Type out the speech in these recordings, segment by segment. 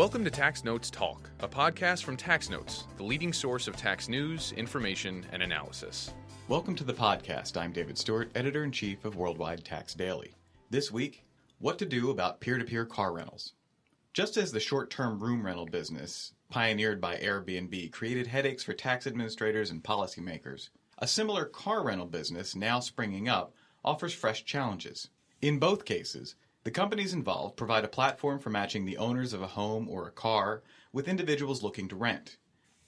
Welcome to Tax Notes Talk, a podcast from Tax Notes, the leading source of tax news, information, and analysis. Welcome to the podcast. I'm David Stewart, editor in chief of Worldwide Tax Daily. This week, what to do about peer to peer car rentals. Just as the short term room rental business, pioneered by Airbnb, created headaches for tax administrators and policymakers, a similar car rental business, now springing up, offers fresh challenges. In both cases, the companies involved provide a platform for matching the owners of a home or a car with individuals looking to rent.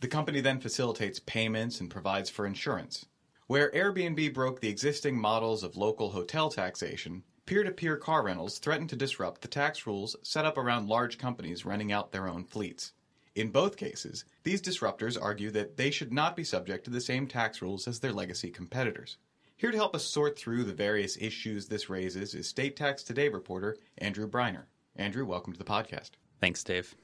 The company then facilitates payments and provides for insurance. Where Airbnb broke the existing models of local hotel taxation, peer to peer car rentals threaten to disrupt the tax rules set up around large companies renting out their own fleets. In both cases, these disruptors argue that they should not be subject to the same tax rules as their legacy competitors. Here to help us sort through the various issues this raises is State Tax Today reporter Andrew Briner. Andrew, welcome to the podcast. Thanks, Dave.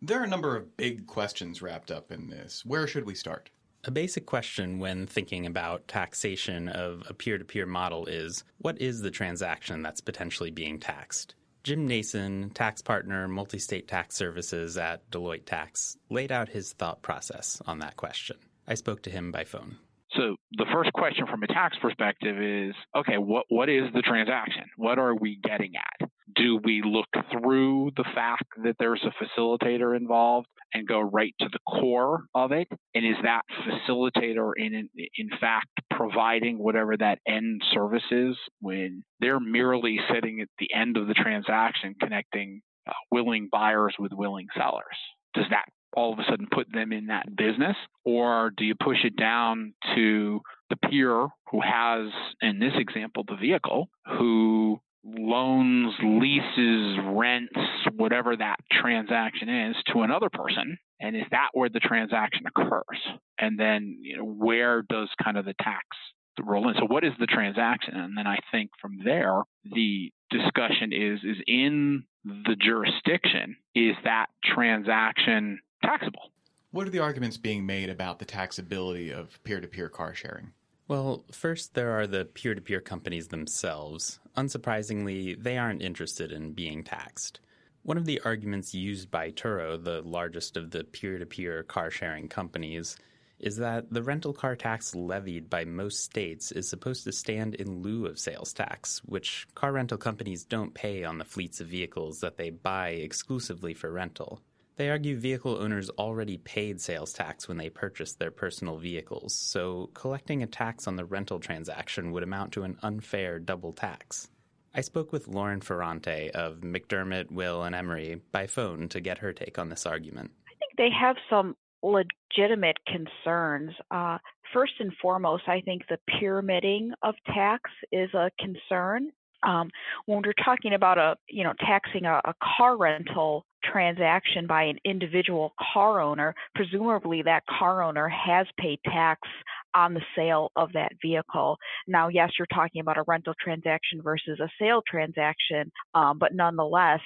There are a number of big questions wrapped up in this. Where should we start? A basic question when thinking about taxation of a peer to peer model is what is the transaction that's potentially being taxed? Jim Nason, tax partner, multi state tax services at Deloitte Tax, laid out his thought process on that question. I spoke to him by phone. So the first question from a tax perspective is, okay, what what is the transaction? What are we getting at? Do we look through the fact that there's a facilitator involved and go right to the core of it? And is that facilitator in in fact providing whatever that end service is when they're merely sitting at the end of the transaction connecting uh, willing buyers with willing sellers? Does that all of a sudden put them in that business? Or do you push it down to the peer who has, in this example, the vehicle, who loans, leases, rents, whatever that transaction is to another person? And is that where the transaction occurs? And then, you know, where does kind of the tax roll in? So, what is the transaction? And then I think from there, the discussion is is in the jurisdiction, is that transaction taxable. What are the arguments being made about the taxability of peer to peer car sharing? Well, first, there are the peer to peer companies themselves. Unsurprisingly, they aren't interested in being taxed. One of the arguments used by Turo, the largest of the peer to peer car sharing companies, is that the rental car tax levied by most states is supposed to stand in lieu of sales tax, which car rental companies don't pay on the fleets of vehicles that they buy exclusively for rental. They argue vehicle owners already paid sales tax when they purchased their personal vehicles, so collecting a tax on the rental transaction would amount to an unfair double tax. I spoke with Lauren Ferrante of McDermott, Will, and Emery by phone to get her take on this argument. I think they have some legitimate concerns. Uh, first and foremost, I think the pyramiding of tax is a concern. Um, when we're talking about a, you know, taxing a, a car rental transaction by an individual car owner, presumably that car owner has paid tax on the sale of that vehicle. Now, yes, you're talking about a rental transaction versus a sale transaction, um, but nonetheless,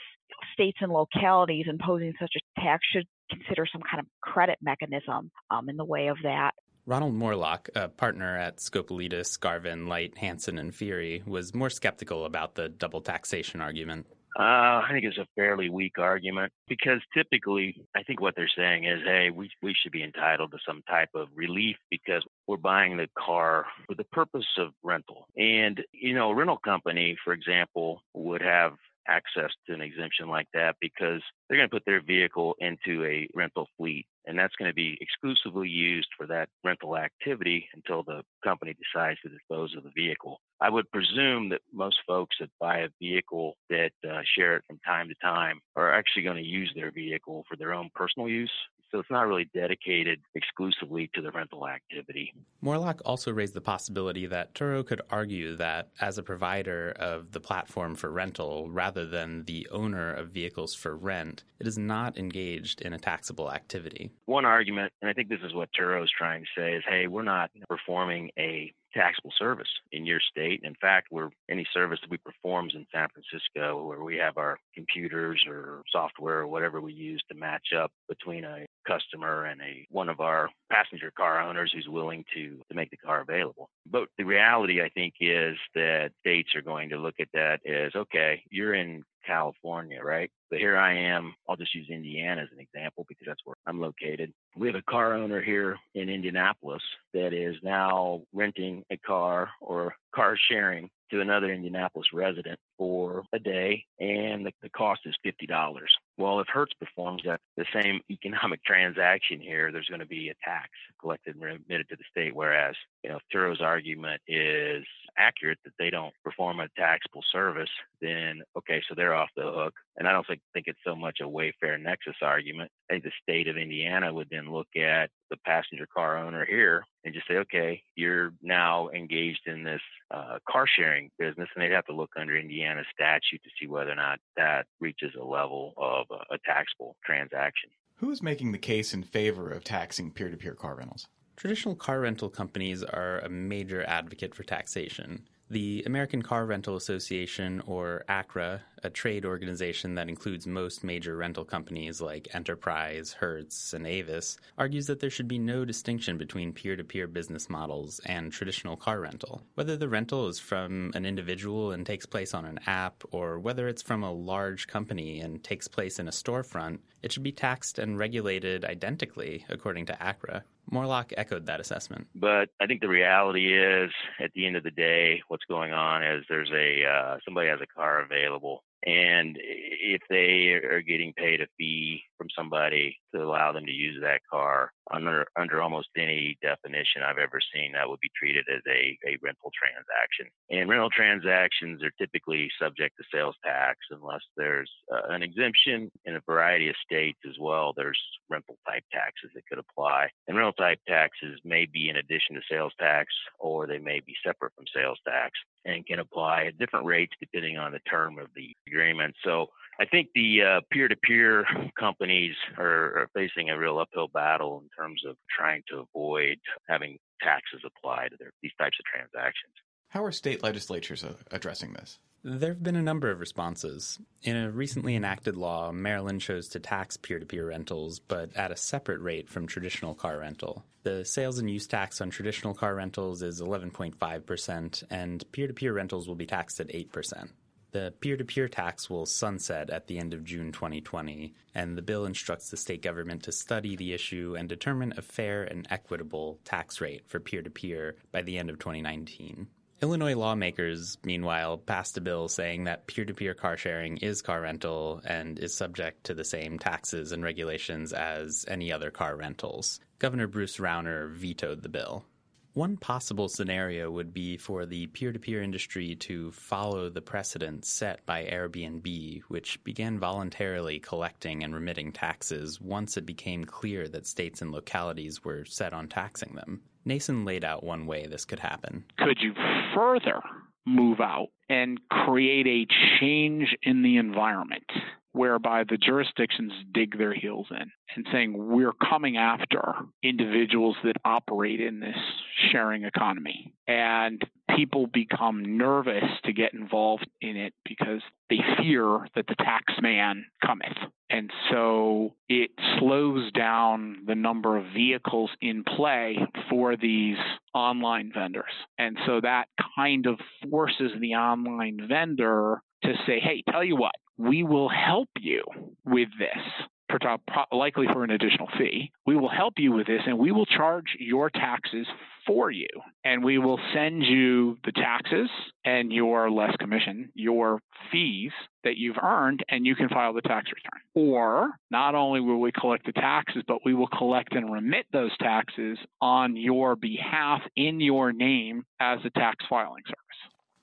states and localities imposing such a tax should consider some kind of credit mechanism um, in the way of that. Ronald Morlock, a partner at Scopelitis, Garvin, Light, Hanson, and Feary, was more skeptical about the double taxation argument. Uh, I think it's a fairly weak argument because typically I think what they're saying is, hey, we, we should be entitled to some type of relief because we're buying the car for the purpose of rental. And, you know, a rental company, for example, would have access to an exemption like that because they're going to put their vehicle into a rental fleet and that's going to be exclusively used for that rental activity until the company decides to dispose of the vehicle. I would presume that most folks that buy a vehicle that uh, share it from time to time are actually going to use their vehicle for their own personal use. So it's not really dedicated exclusively to the rental activity. Morlock also raised the possibility that Turo could argue that as a provider of the platform for rental rather than the owner of vehicles for rent, it is not engaged in a taxable activity. One argument, and I think this is what Turo is trying to say, is hey, we're not performing a taxable service in your state. In fact, we're any service that we performs in San Francisco where we have our computers or software or whatever we use to match up between a customer and a one of our passenger car owners who's willing to to make the car available. But the reality I think is that states are going to look at that as okay, you're in California, right? But here I am. I'll just use Indiana as an example because that's where I'm located. We have a car owner here in Indianapolis that is now renting a car or car sharing to another Indianapolis resident for a day, and the, the cost is $50. Well, if Hertz performs that the same economic transaction here, there's going to be a tax collected and remitted to the state. Whereas, you know, if Turo's argument is accurate that they don't perform a taxable service, then okay, so they're off the hook. And I don't think, think it's so much a Wayfair Nexus argument. I think the state of Indiana would then look at the passenger car owner here and just say, okay, you're now engaged in this uh, car sharing business, and they'd have to look under Indiana statute to see whether or not that reaches a level of a, a taxable transaction. Who is making the case in favor of taxing peer to peer car rentals? Traditional car rental companies are a major advocate for taxation. The American Car Rental Association, or ACRA, a trade organization that includes most major rental companies like Enterprise, Hertz, and Avis, argues that there should be no distinction between peer to peer business models and traditional car rental. Whether the rental is from an individual and takes place on an app, or whether it's from a large company and takes place in a storefront, it should be taxed and regulated identically, according to ACRA. Morlock echoed that assessment. But I think the reality is, at the end of the day, what's going on is there's a uh, somebody has a car available and if they are getting paid a fee from somebody to allow them to use that car under under almost any definition I've ever seen, that would be treated as a, a rental transaction. And rental transactions are typically subject to sales tax unless there's uh, an exemption in a variety of states as well. There's rental type taxes that could apply. And rental type taxes may be in addition to sales tax or they may be separate from sales tax and can apply at different rates depending on the term of the agreement. So I think the uh, peer-to-peer companies are, are, facing a real uphill battle in terms of trying to avoid having taxes applied to their, these types of transactions. How are state legislatures uh, addressing this? There have been a number of responses. In a recently enacted law, Maryland chose to tax peer to peer rentals, but at a separate rate from traditional car rental. The sales and use tax on traditional car rentals is 11.5%, and peer to peer rentals will be taxed at 8%. The peer to peer tax will sunset at the end of June 2020, and the bill instructs the state government to study the issue and determine a fair and equitable tax rate for peer to peer by the end of 2019. Illinois lawmakers, meanwhile, passed a bill saying that peer to peer car sharing is car rental and is subject to the same taxes and regulations as any other car rentals. Governor Bruce Rauner vetoed the bill. One possible scenario would be for the peer to peer industry to follow the precedent set by Airbnb, which began voluntarily collecting and remitting taxes once it became clear that states and localities were set on taxing them. Nason laid out one way this could happen. Could you further move out and create a change in the environment whereby the jurisdictions dig their heels in and saying we're coming after individuals that operate in this sharing economy. And people become nervous to get involved in it because they fear that the tax man cometh. And so it slows down the number of vehicles in play for these online vendors. And so that kind of forces the online vendor to say, hey, tell you what, we will help you with this likely for an additional fee. We will help you with this and we will charge your taxes for you. And we will send you the taxes and your less commission, your fees that you've earned, and you can file the tax return. Or not only will we collect the taxes, but we will collect and remit those taxes on your behalf in your name as a tax filing service.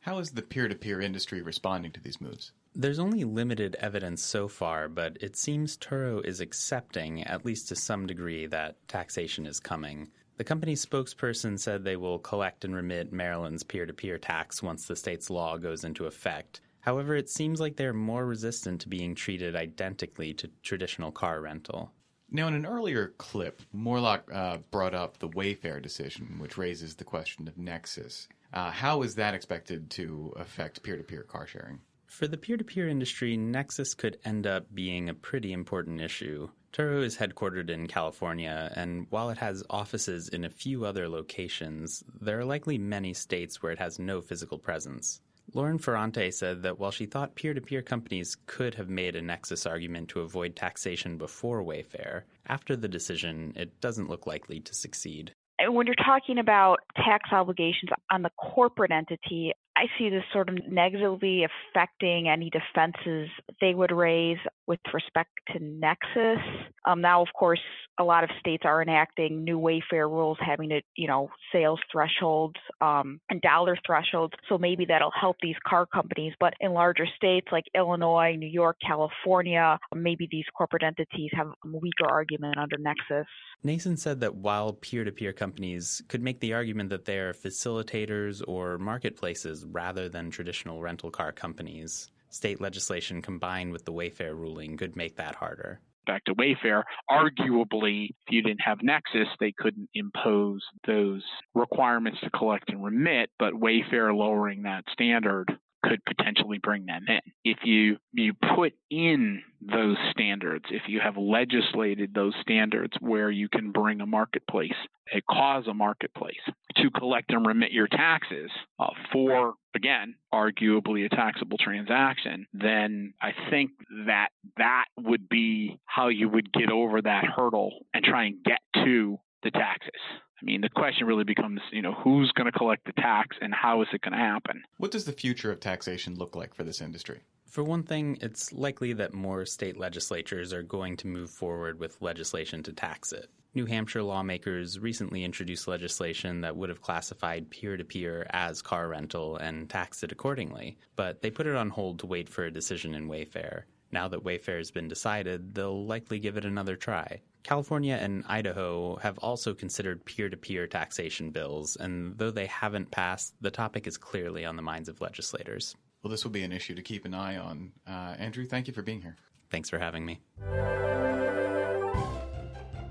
How is the peer to peer industry responding to these moves? There's only limited evidence so far, but it seems Turo is accepting, at least to some degree, that taxation is coming. The company's spokesperson said they will collect and remit Maryland's peer to peer tax once the state's law goes into effect. However, it seems like they're more resistant to being treated identically to traditional car rental. Now, in an earlier clip, Morlock uh, brought up the Wayfair decision, which raises the question of nexus. Uh, how is that expected to affect peer to peer car sharing? For the peer to peer industry, Nexus could end up being a pretty important issue. Turo is headquartered in California, and while it has offices in a few other locations, there are likely many states where it has no physical presence. Lauren Ferrante said that while she thought peer to peer companies could have made a nexus argument to avoid taxation before Wayfair, after the decision, it doesn't look likely to succeed. When you're talking about tax obligations on the corporate entity, I see this sort of negatively affecting any defenses they would raise with respect to Nexus. Um, now, of course, a lot of states are enacting new Wayfair rules having to, you know, sales thresholds um, and dollar thresholds. So maybe that'll help these car companies. But in larger states like Illinois, New York, California, maybe these corporate entities have a weaker argument under Nexus. Nason said that while peer to peer companies could make the argument that they are facilitators or marketplaces rather than traditional rental car companies, state legislation combined with the Wayfair ruling could make that harder. Back to Wayfair, arguably, if you didn't have Nexus, they couldn't impose those requirements to collect and remit, but Wayfair lowering that standard could potentially bring them in. If you you put in those standards, if you have legislated those standards where you can bring a marketplace, a cause a marketplace to collect and remit your taxes uh, for again arguably a taxable transaction, then I think that that would be how you would get over that hurdle and try and get to the taxes. I mean, the question really becomes, you know, who's going to collect the tax and how is it going to happen? What does the future of taxation look like for this industry? For one thing, it's likely that more state legislatures are going to move forward with legislation to tax it. New Hampshire lawmakers recently introduced legislation that would have classified peer to peer as car rental and taxed it accordingly, but they put it on hold to wait for a decision in Wayfair. Now that Wayfair has been decided, they'll likely give it another try. California and Idaho have also considered peer to peer taxation bills, and though they haven't passed, the topic is clearly on the minds of legislators. Well, this will be an issue to keep an eye on. Uh, Andrew, thank you for being here. Thanks for having me.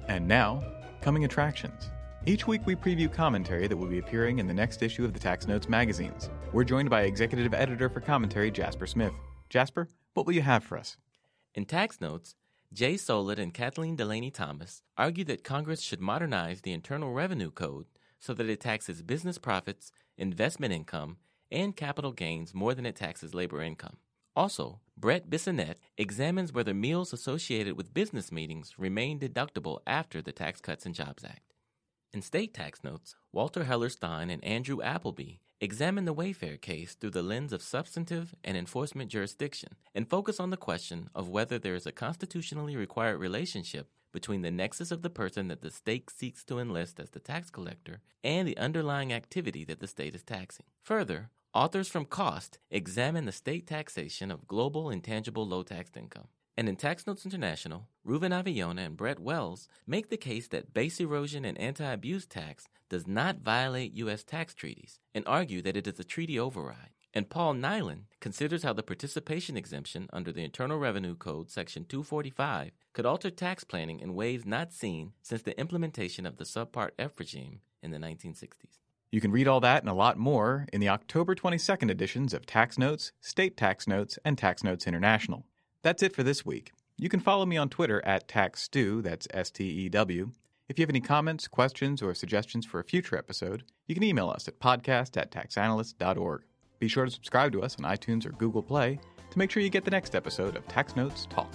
And now, coming attractions. Each week we preview commentary that will be appearing in the next issue of the Tax Notes magazines. We're joined by executive editor for commentary Jasper Smith. Jasper, what will you have for us? In Tax Notes, Jay Soled and Kathleen Delaney Thomas argue that Congress should modernize the Internal Revenue Code so that it taxes business profits, investment income, and capital gains more than it taxes labor income. Also, Brett Bissonette examines whether meals associated with business meetings remain deductible after the Tax Cuts and Jobs Act. In state tax notes, Walter Hellerstein and Andrew Appleby examine the Wayfair case through the lens of substantive and enforcement jurisdiction and focus on the question of whether there is a constitutionally required relationship between the nexus of the person that the state seeks to enlist as the tax collector and the underlying activity that the state is taxing. Further, authors from Cost examine the state taxation of global intangible low taxed income. And in Tax Notes International, Reuven Avi-Yonah and Brett Wells make the case that base erosion and anti abuse tax does not violate U.S. tax treaties and argue that it is a treaty override. And Paul Nilan considers how the participation exemption under the Internal Revenue Code, Section 245, could alter tax planning in ways not seen since the implementation of the Subpart F regime in the 1960s. You can read all that and a lot more in the October 22nd editions of Tax Notes, State Tax Notes, and Tax Notes International. That's it for this week. You can follow me on Twitter at TaxStew, that's S T E W. If you have any comments, questions, or suggestions for a future episode, you can email us at podcast at taxanalyst.org. Be sure to subscribe to us on iTunes or Google Play to make sure you get the next episode of Tax Notes Talk.